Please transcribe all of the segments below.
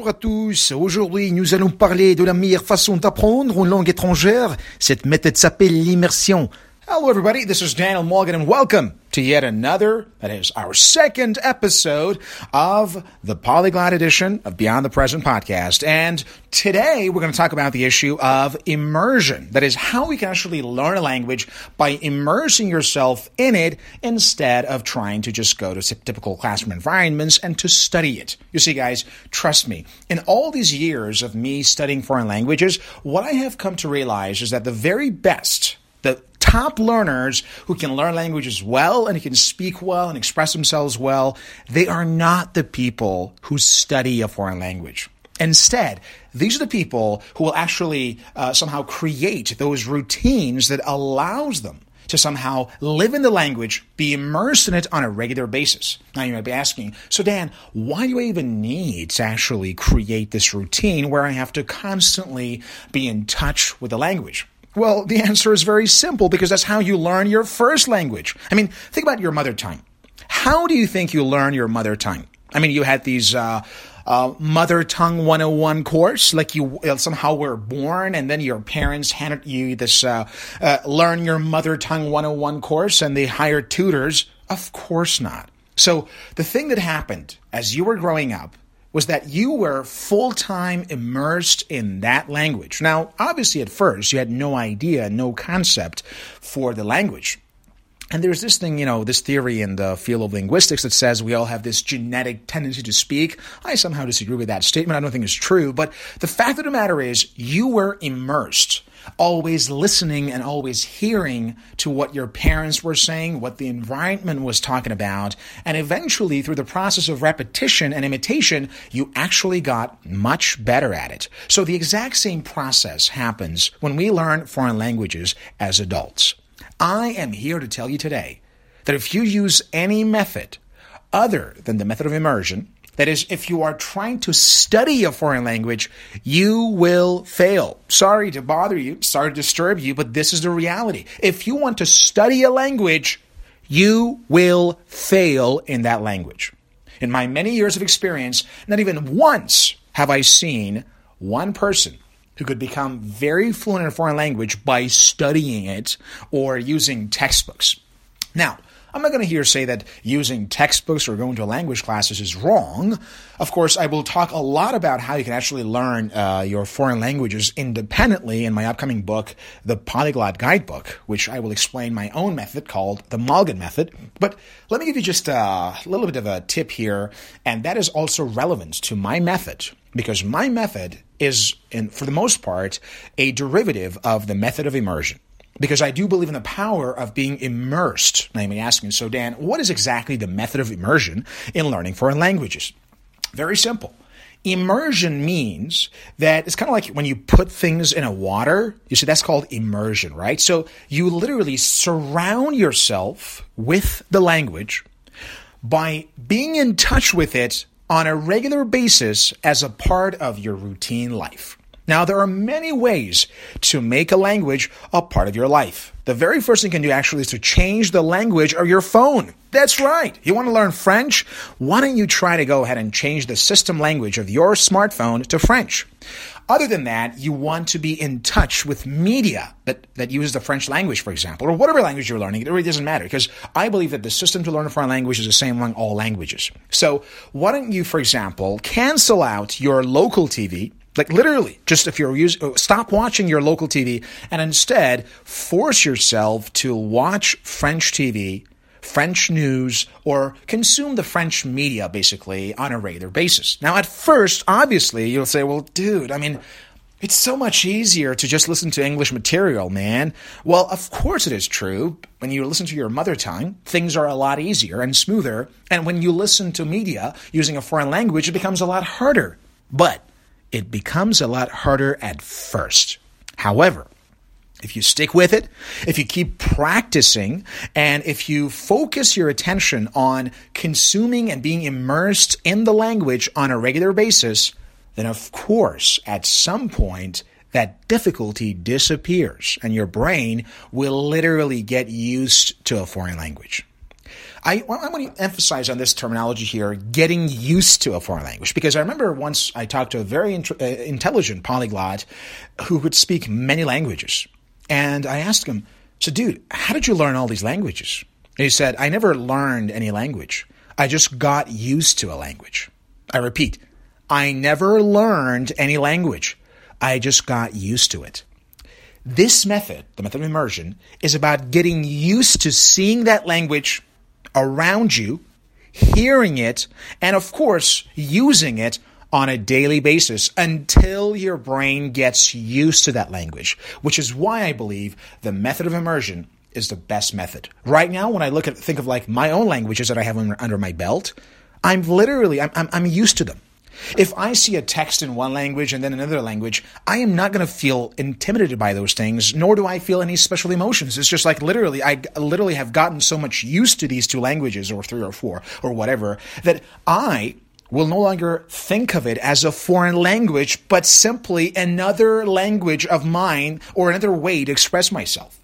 Bonjour à tous. Aujourd'hui, nous allons parler de la meilleure façon d'apprendre une langue étrangère. Cette méthode s'appelle l'immersion. Hello, everybody. This is Daniel Morgan, and welcome to yet another, that is our second episode of the Polyglot edition of Beyond the Present podcast. And today we're going to talk about the issue of immersion. That is how we can actually learn a language by immersing yourself in it instead of trying to just go to typical classroom environments and to study it. You see, guys, trust me. In all these years of me studying foreign languages, what I have come to realize is that the very best top learners who can learn languages well and can speak well and express themselves well, they are not the people who study a foreign language. Instead, these are the people who will actually uh, somehow create those routines that allows them to somehow live in the language, be immersed in it on a regular basis. Now you might be asking, so Dan, why do I even need to actually create this routine where I have to constantly be in touch with the language? Well, the answer is very simple because that's how you learn your first language. I mean, think about your mother tongue. How do you think you learn your mother tongue? I mean, you had these uh, uh, mother tongue 101 course, like you uh, somehow were born and then your parents handed you this uh, uh, learn your mother tongue 101 course and they hired tutors. Of course not. So the thing that happened as you were growing up was that you were full time immersed in that language. Now, obviously, at first, you had no idea, no concept for the language. And there's this thing, you know, this theory in the field of linguistics that says we all have this genetic tendency to speak. I somehow disagree with that statement. I don't think it's true. But the fact of the matter is, you were immersed always listening and always hearing to what your parents were saying, what the environment was talking about. And eventually, through the process of repetition and imitation, you actually got much better at it. So the exact same process happens when we learn foreign languages as adults. I am here to tell you today that if you use any method other than the method of immersion, that is, if you are trying to study a foreign language, you will fail. Sorry to bother you, sorry to disturb you, but this is the reality. If you want to study a language, you will fail in that language. In my many years of experience, not even once have I seen one person who could become very fluent in a foreign language by studying it or using textbooks. Now, I'm not going to here say that using textbooks or going to language classes is wrong. Of course, I will talk a lot about how you can actually learn uh, your foreign languages independently in my upcoming book, The Polyglot Guidebook, which I will explain my own method called the Malgin Method. But let me give you just a little bit of a tip here, and that is also relevant to my method because my method is, in, for the most part, a derivative of the method of immersion because I do believe in the power of being immersed. Now you may ask me, so Dan, what is exactly the method of immersion in learning foreign languages? Very simple. Immersion means that it's kind of like when you put things in a water. You see, that's called immersion, right? So you literally surround yourself with the language by being in touch with it on a regular basis as a part of your routine life. Now, there are many ways to make a language a part of your life. The very first thing you can do actually is to change the language of your phone. That's right. You want to learn French? Why don't you try to go ahead and change the system language of your smartphone to French? Other than that, you want to be in touch with media that, that use the French language, for example, or whatever language you're learning. It really doesn't matter because I believe that the system to learn a foreign language is the same among all languages. So why don't you, for example, cancel out your local TV like literally, just if you're using, stop watching your local TV and instead force yourself to watch French TV, French news, or consume the French media basically on a regular basis. Now, at first, obviously, you'll say, well, dude, I mean, it's so much easier to just listen to English material, man. Well, of course it is true. When you listen to your mother tongue, things are a lot easier and smoother. And when you listen to media using a foreign language, it becomes a lot harder. But it becomes a lot harder at first. However, if you stick with it, if you keep practicing, and if you focus your attention on consuming and being immersed in the language on a regular basis, then of course, at some point, that difficulty disappears and your brain will literally get used to a foreign language. I, I want to emphasize on this terminology here, getting used to a foreign language, because I remember once I talked to a very int- uh, intelligent polyglot who could speak many languages. And I asked him, so dude, how did you learn all these languages? And he said, I never learned any language. I just got used to a language. I repeat, I never learned any language. I just got used to it. This method, the method of immersion, is about getting used to seeing that language around you, hearing it, and of course, using it on a daily basis until your brain gets used to that language, which is why I believe the method of immersion is the best method. Right now, when I look at think of like my own languages that I have under my belt, I'm literally I'm, I'm, I'm used to them. If I see a text in one language and then another language, I am not going to feel intimidated by those things, nor do I feel any special emotions. It's just like literally, I literally have gotten so much used to these two languages, or three or four, or whatever, that I will no longer think of it as a foreign language, but simply another language of mine or another way to express myself.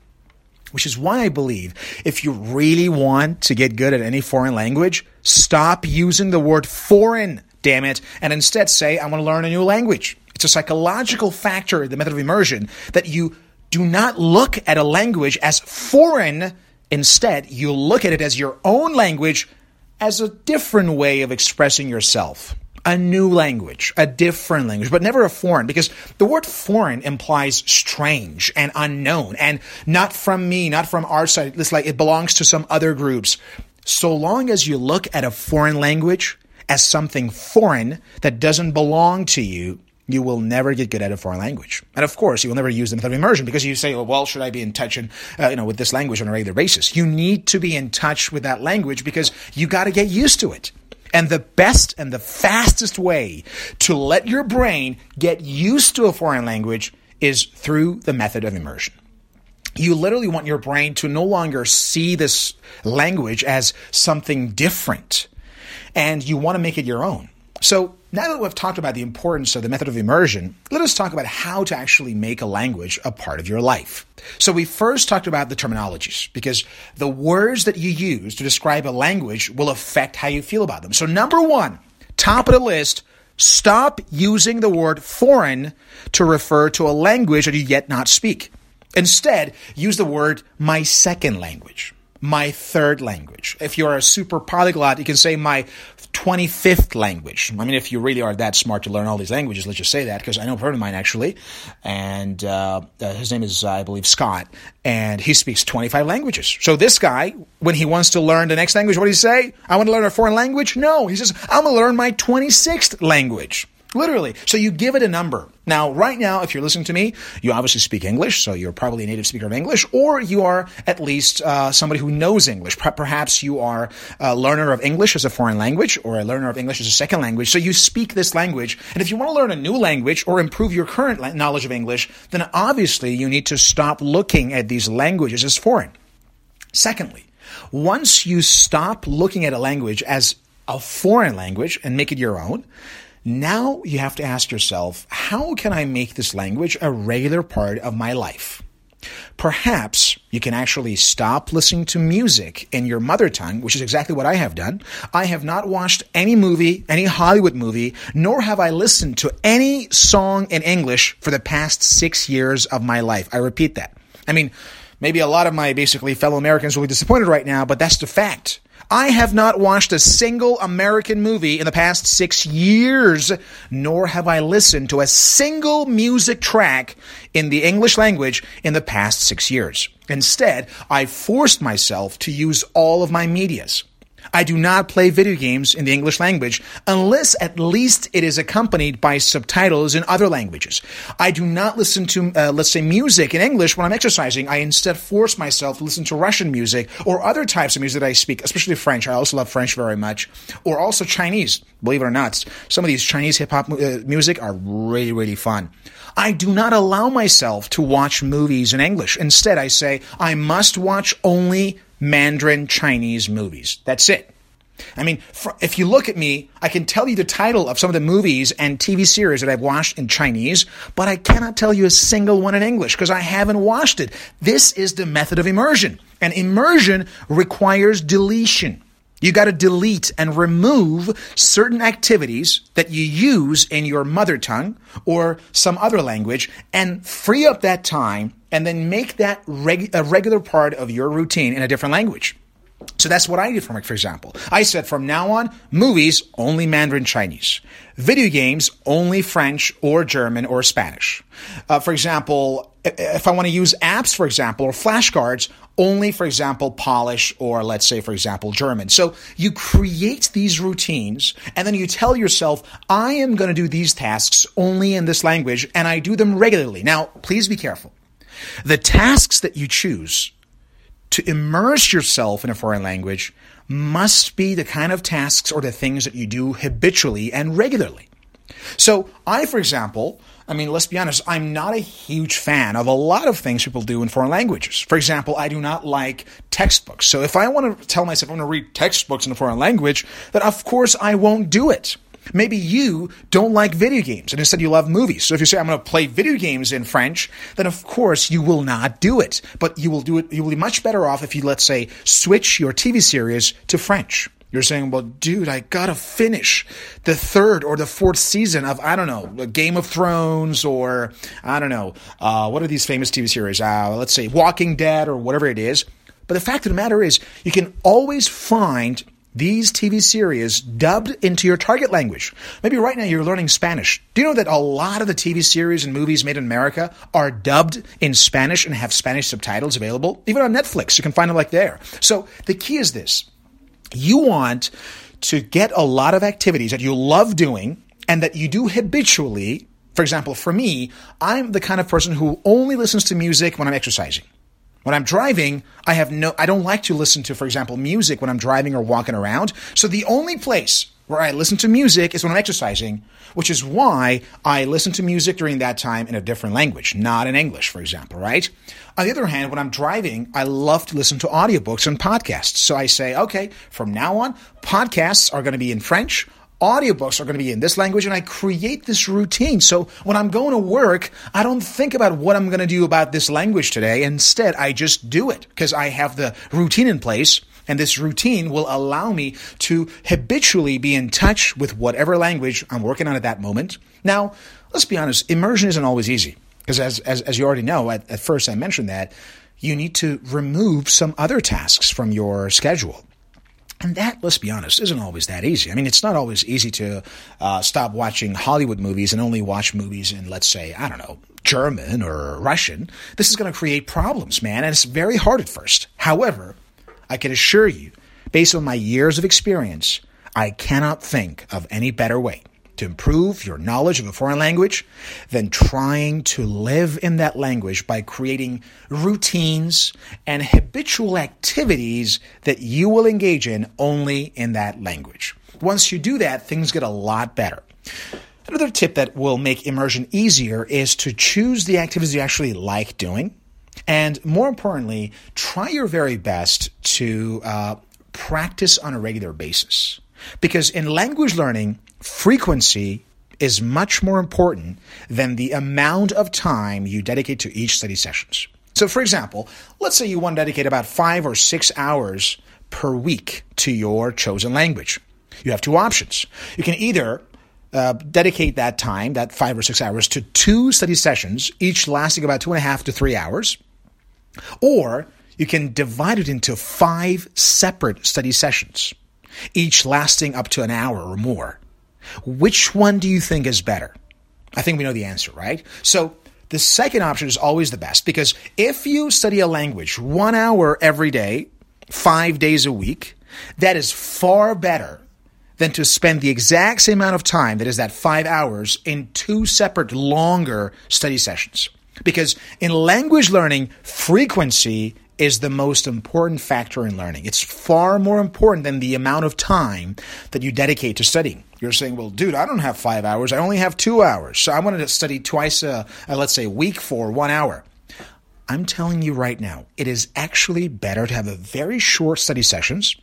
Which is why I believe if you really want to get good at any foreign language, stop using the word foreign damn it, and instead say, I want to learn a new language. It's a psychological factor, the method of immersion, that you do not look at a language as foreign. Instead, you look at it as your own language, as a different way of expressing yourself. A new language, a different language, but never a foreign, because the word foreign implies strange and unknown and not from me, not from our side. It's like it belongs to some other groups. So long as you look at a foreign language as something foreign that doesn't belong to you, you will never get good at a foreign language. And of course, you will never use the method of immersion because you say, well, should I be in touch and, uh, you know, with this language on a regular basis? You need to be in touch with that language because you got to get used to it. And the best and the fastest way to let your brain get used to a foreign language is through the method of immersion. You literally want your brain to no longer see this language as something different and you want to make it your own. So now that we've talked about the importance of the method of immersion, let us talk about how to actually make a language a part of your life. So we first talked about the terminologies because the words that you use to describe a language will affect how you feel about them. So number one, top of the list, stop using the word foreign to refer to a language that you yet not speak. Instead, use the word my second language my third language. If you're a super polyglot, you can say my 25th language. I mean, if you really are that smart to learn all these languages, let's just say that, because I know a friend of mine actually, and uh, uh, his name is, I believe, Scott, and he speaks 25 languages. So this guy, when he wants to learn the next language, what does he say? I want to learn a foreign language? No, he says, I'm going to learn my 26th language. Literally. So you give it a number. Now, right now, if you're listening to me, you obviously speak English, so you're probably a native speaker of English, or you are at least uh, somebody who knows English. Perhaps you are a learner of English as a foreign language, or a learner of English as a second language, so you speak this language. And if you want to learn a new language or improve your current knowledge of English, then obviously you need to stop looking at these languages as foreign. Secondly, once you stop looking at a language as a foreign language and make it your own, now you have to ask yourself, how can I make this language a regular part of my life? Perhaps you can actually stop listening to music in your mother tongue, which is exactly what I have done. I have not watched any movie, any Hollywood movie, nor have I listened to any song in English for the past six years of my life. I repeat that. I mean, maybe a lot of my basically fellow Americans will be disappointed right now, but that's the fact. I have not watched a single American movie in the past six years, nor have I listened to a single music track in the English language in the past six years. Instead, I forced myself to use all of my medias. I do not play video games in the English language unless at least it is accompanied by subtitles in other languages. I do not listen to, uh, let's say, music in English when I'm exercising. I instead force myself to listen to Russian music or other types of music that I speak, especially French. I also love French very much, or also Chinese. Believe it or not, some of these Chinese hip hop uh, music are really, really fun. I do not allow myself to watch movies in English. Instead, I say I must watch only Mandarin Chinese movies. That's it. I mean, if you look at me, I can tell you the title of some of the movies and TV series that I've watched in Chinese, but I cannot tell you a single one in English because I haven't watched it. This is the method of immersion. And immersion requires deletion. You got to delete and remove certain activities that you use in your mother tongue or some other language and free up that time and then make that reg- a regular part of your routine in a different language. So that's what I did for, for example. I said from now on, movies, only Mandarin Chinese. Video games, only French or German or Spanish. Uh, for example, if I want to use apps, for example, or flashcards, only, for example, Polish or let's say, for example, German. So you create these routines and then you tell yourself, I am going to do these tasks only in this language and I do them regularly. Now, please be careful. The tasks that you choose to immerse yourself in a foreign language must be the kind of tasks or the things that you do habitually and regularly. So, I, for example, I mean, let's be honest, I'm not a huge fan of a lot of things people do in foreign languages. For example, I do not like textbooks. So, if I want to tell myself I'm going to read textbooks in a foreign language, then of course I won't do it. Maybe you don't like video games and instead you love movies. So if you say, I'm going to play video games in French, then of course you will not do it. But you will do it, you will be much better off if you, let's say, switch your TV series to French. You're saying, well, dude, I gotta finish the third or the fourth season of, I don't know, Game of Thrones or, I don't know, uh, what are these famous TV series? Uh, let's say Walking Dead or whatever it is. But the fact of the matter is, you can always find these TV series dubbed into your target language. Maybe right now you're learning Spanish. Do you know that a lot of the TV series and movies made in America are dubbed in Spanish and have Spanish subtitles available? Even on Netflix, you can find them like there. So the key is this. You want to get a lot of activities that you love doing and that you do habitually. For example, for me, I'm the kind of person who only listens to music when I'm exercising. When I'm driving, I have no, I don't like to listen to, for example, music when I'm driving or walking around. So the only place where I listen to music is when I'm exercising, which is why I listen to music during that time in a different language, not in English, for example, right? On the other hand, when I'm driving, I love to listen to audiobooks and podcasts. So I say, okay, from now on, podcasts are going to be in French, audiobooks are going to be in this language and I create this routine. So when I'm going to work, I don't think about what I'm going to do about this language today. Instead, I just do it because I have the routine in place. And this routine will allow me to habitually be in touch with whatever language I'm working on at that moment. Now, let's be honest, immersion isn't always easy. Because as, as, as you already know, at, at first I mentioned that you need to remove some other tasks from your schedule. And that, let's be honest, isn't always that easy. I mean, it's not always easy to uh, stop watching Hollywood movies and only watch movies in, let's say, I don't know, German or Russian. This is going to create problems, man, and it's very hard at first. However, I can assure you, based on my years of experience, I cannot think of any better way to improve your knowledge of a foreign language than trying to live in that language by creating routines and habitual activities that you will engage in only in that language. Once you do that, things get a lot better. Another tip that will make immersion easier is to choose the activities you actually like doing. And more importantly, try your very best to uh, practice on a regular basis. Because in language learning, frequency is much more important than the amount of time you dedicate to each study sessions. So, for example, let's say you want to dedicate about five or six hours per week to your chosen language. You have two options. You can either uh, dedicate that time, that five or six hours, to two study sessions, each lasting about two and a half to three hours, or you can divide it into five separate study sessions, each lasting up to an hour or more. Which one do you think is better? I think we know the answer, right? So the second option is always the best because if you study a language one hour every day, five days a week, that is far better than to spend the exact same amount of time, that is that five hours, in two separate longer study sessions. Because in language learning, frequency is the most important factor in learning. It's far more important than the amount of time that you dedicate to studying. You're saying, well, dude, I don't have five hours. I only have two hours. So I wanted to study twice, a, uh, let's say, week for one hour. I'm telling you right now, it is actually better to have a very short study sessions,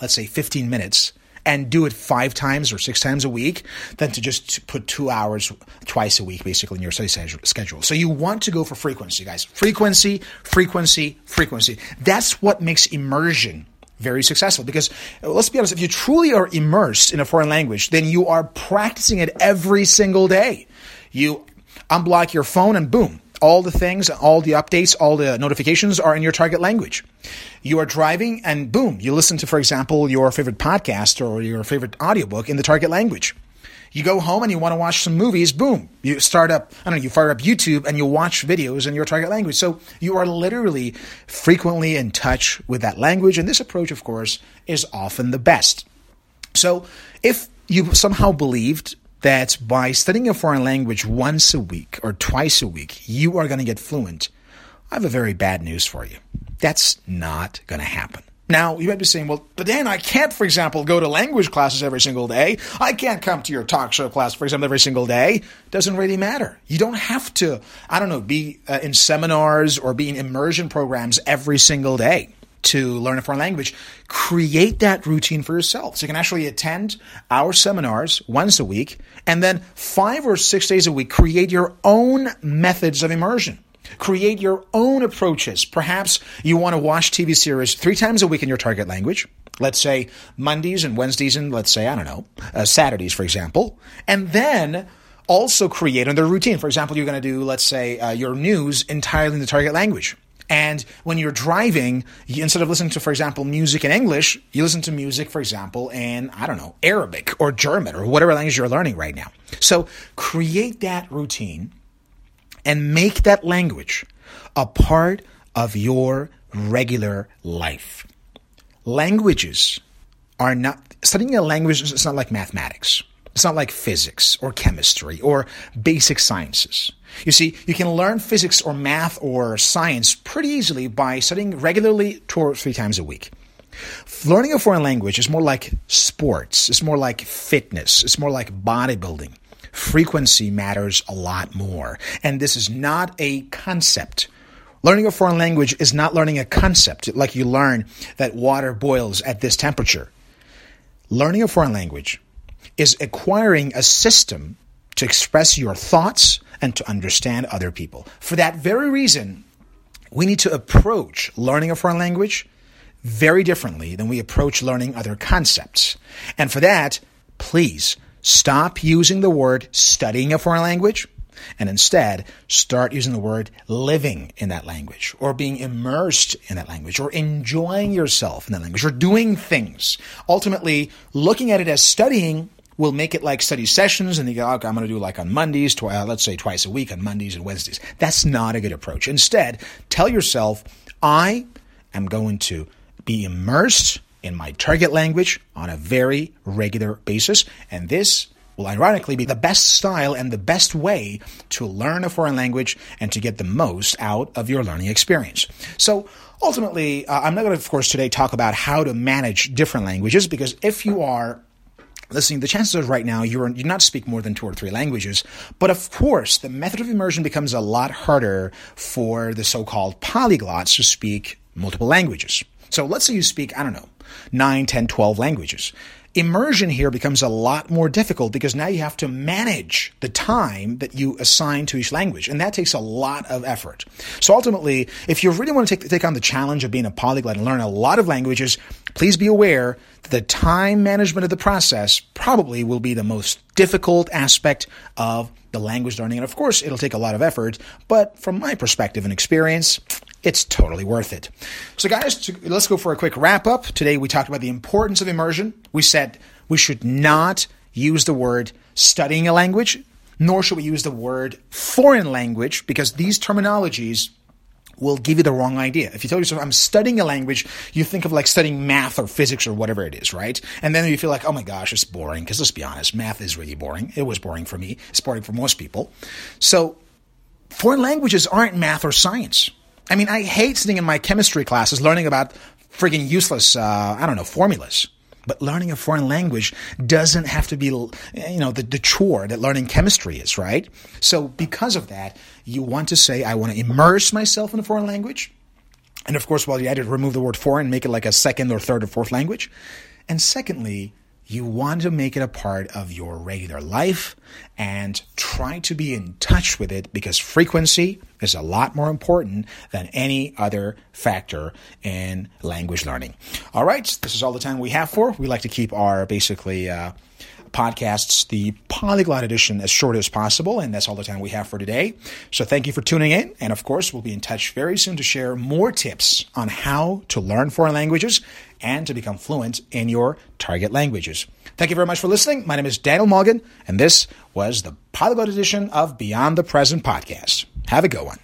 let's say 15 minutes, and do it five times or six times a week than to just put two hours twice a week basically in your study schedule. So you want to go for frequency, guys. Frequency, frequency, frequency. That's what makes immersion very successful because uh, let's be honest, if you truly are immersed in a foreign language, then you are practicing it every single day. You unblock your phone and boom, all the things, all the updates, all the notifications are in your target language. You are driving and boom, you listen to, for example, your favorite podcast or your favorite audiobook in the target language. You go home and you want to watch some movies, boom. You start up, I don't know, you fire up YouTube and you watch videos in your target language. So you are literally frequently in touch with that language. And this approach, of course, is often the best. So if you somehow believed that by studying a foreign language once a week or twice a week, you are going to get fluent, I have a very bad news for you. That's not going to happen. Now, you might be saying, well, but Dan, I can't, for example, go to language classes every single day. I can't come to your talk show class, for example, every single day. Doesn't really matter. You don't have to, I don't know, be uh, in seminars or be in immersion programs every single day to learn a foreign language, create that routine for yourself. So you can actually attend our seminars once a week and then five or six days a week, create your own methods of immersion. Create your own approaches. Perhaps you want to watch TV series three times a week in your target language. Let's say Mondays and Wednesdays and let's say, I don't know, uh, Saturdays, for example. And then also create another routine. For example, you're going to do, let's say, uh, your news entirely in the target language. And when you're driving, you, instead of listening to, for example, music in English, you listen to music, for example, in, I don't know, Arabic or German or whatever language you're learning right now. So create that routine and make that language a part of your regular life. Languages are not, studying a language is not like mathematics. It's not like physics or chemistry or basic sciences. You see, you can learn physics or math or science pretty easily by studying regularly two or three times a week. Learning a foreign language is more like sports, it's more like fitness, it's more like bodybuilding. Frequency matters a lot more. And this is not a concept. Learning a foreign language is not learning a concept like you learn that water boils at this temperature. Learning a foreign language is acquiring a system to express your thoughts and to understand other people. For that very reason, we need to approach learning a foreign language very differently than we approach learning other concepts. And for that, please stop using the word studying a foreign language and instead start using the word living in that language or being immersed in that language or enjoying yourself in that language or doing things. Ultimately, looking at it as studying we'll make it like study sessions and you go, okay, I'm going to do like on Mondays, uh, let's say twice a week on Mondays and Wednesdays. That's not a good approach. Instead, tell yourself, I am going to be immersed in my target language on a very regular basis. And this will ironically be the best style and the best way to learn a foreign language and to get the most out of your learning experience. So ultimately, uh, I'm not going to, of course, today talk about how to manage different languages because if you are listening, the chances are right now you're you not speak more than two or three languages. But of course, the method of immersion becomes a lot harder for the so-called polyglots to speak multiple languages. So let's say you speak, I don't know, 9, 10, 12 languages. Immersion here becomes a lot more difficult because now you have to manage the time that you assign to each language, and that takes a lot of effort. So ultimately, if you really want to take, take on the challenge of being a polyglot and learn a lot of languages, please be aware that the time management of the process probably will be the most difficult aspect of the language learning. And of course, it'll take a lot of effort, but from my perspective and experience, it's totally worth it. So, guys, let's go for a quick wrap up. Today, we talked about the importance of immersion. We said we should not use the word studying a language, nor should we use the word foreign language, because these terminologies will give you the wrong idea. If you tell yourself, I'm studying a language, you think of like studying math or physics or whatever it is, right? And then you feel like, oh my gosh, it's boring. Because let's be honest, math is really boring. It was boring for me. It's boring for most people. So, foreign languages aren't math or science. I mean, I hate sitting in my chemistry classes learning about frigging useless, uh, I don't know, formulas. But learning a foreign language doesn't have to be, you know, the, the chore that learning chemistry is, right? So because of that, you want to say, I want to immerse myself in a foreign language. And of course, while you edit, remove the word foreign, make it like a second or third or fourth language. And secondly, you want to make it a part of your regular life and try to be in touch with it because frequency is a lot more important than any other factor in language learning. All right, this is all the time we have for. We like to keep our basically uh, podcasts, the Polyglot Edition, as short as possible. And that's all the time we have for today. So thank you for tuning in. And of course, we'll be in touch very soon to share more tips on how to learn foreign languages and to become fluent in your target languages. Thank you very much for listening. My name is Daniel Morgan, and this was the Polyglot Edition of Beyond the Present podcast. Have a good one.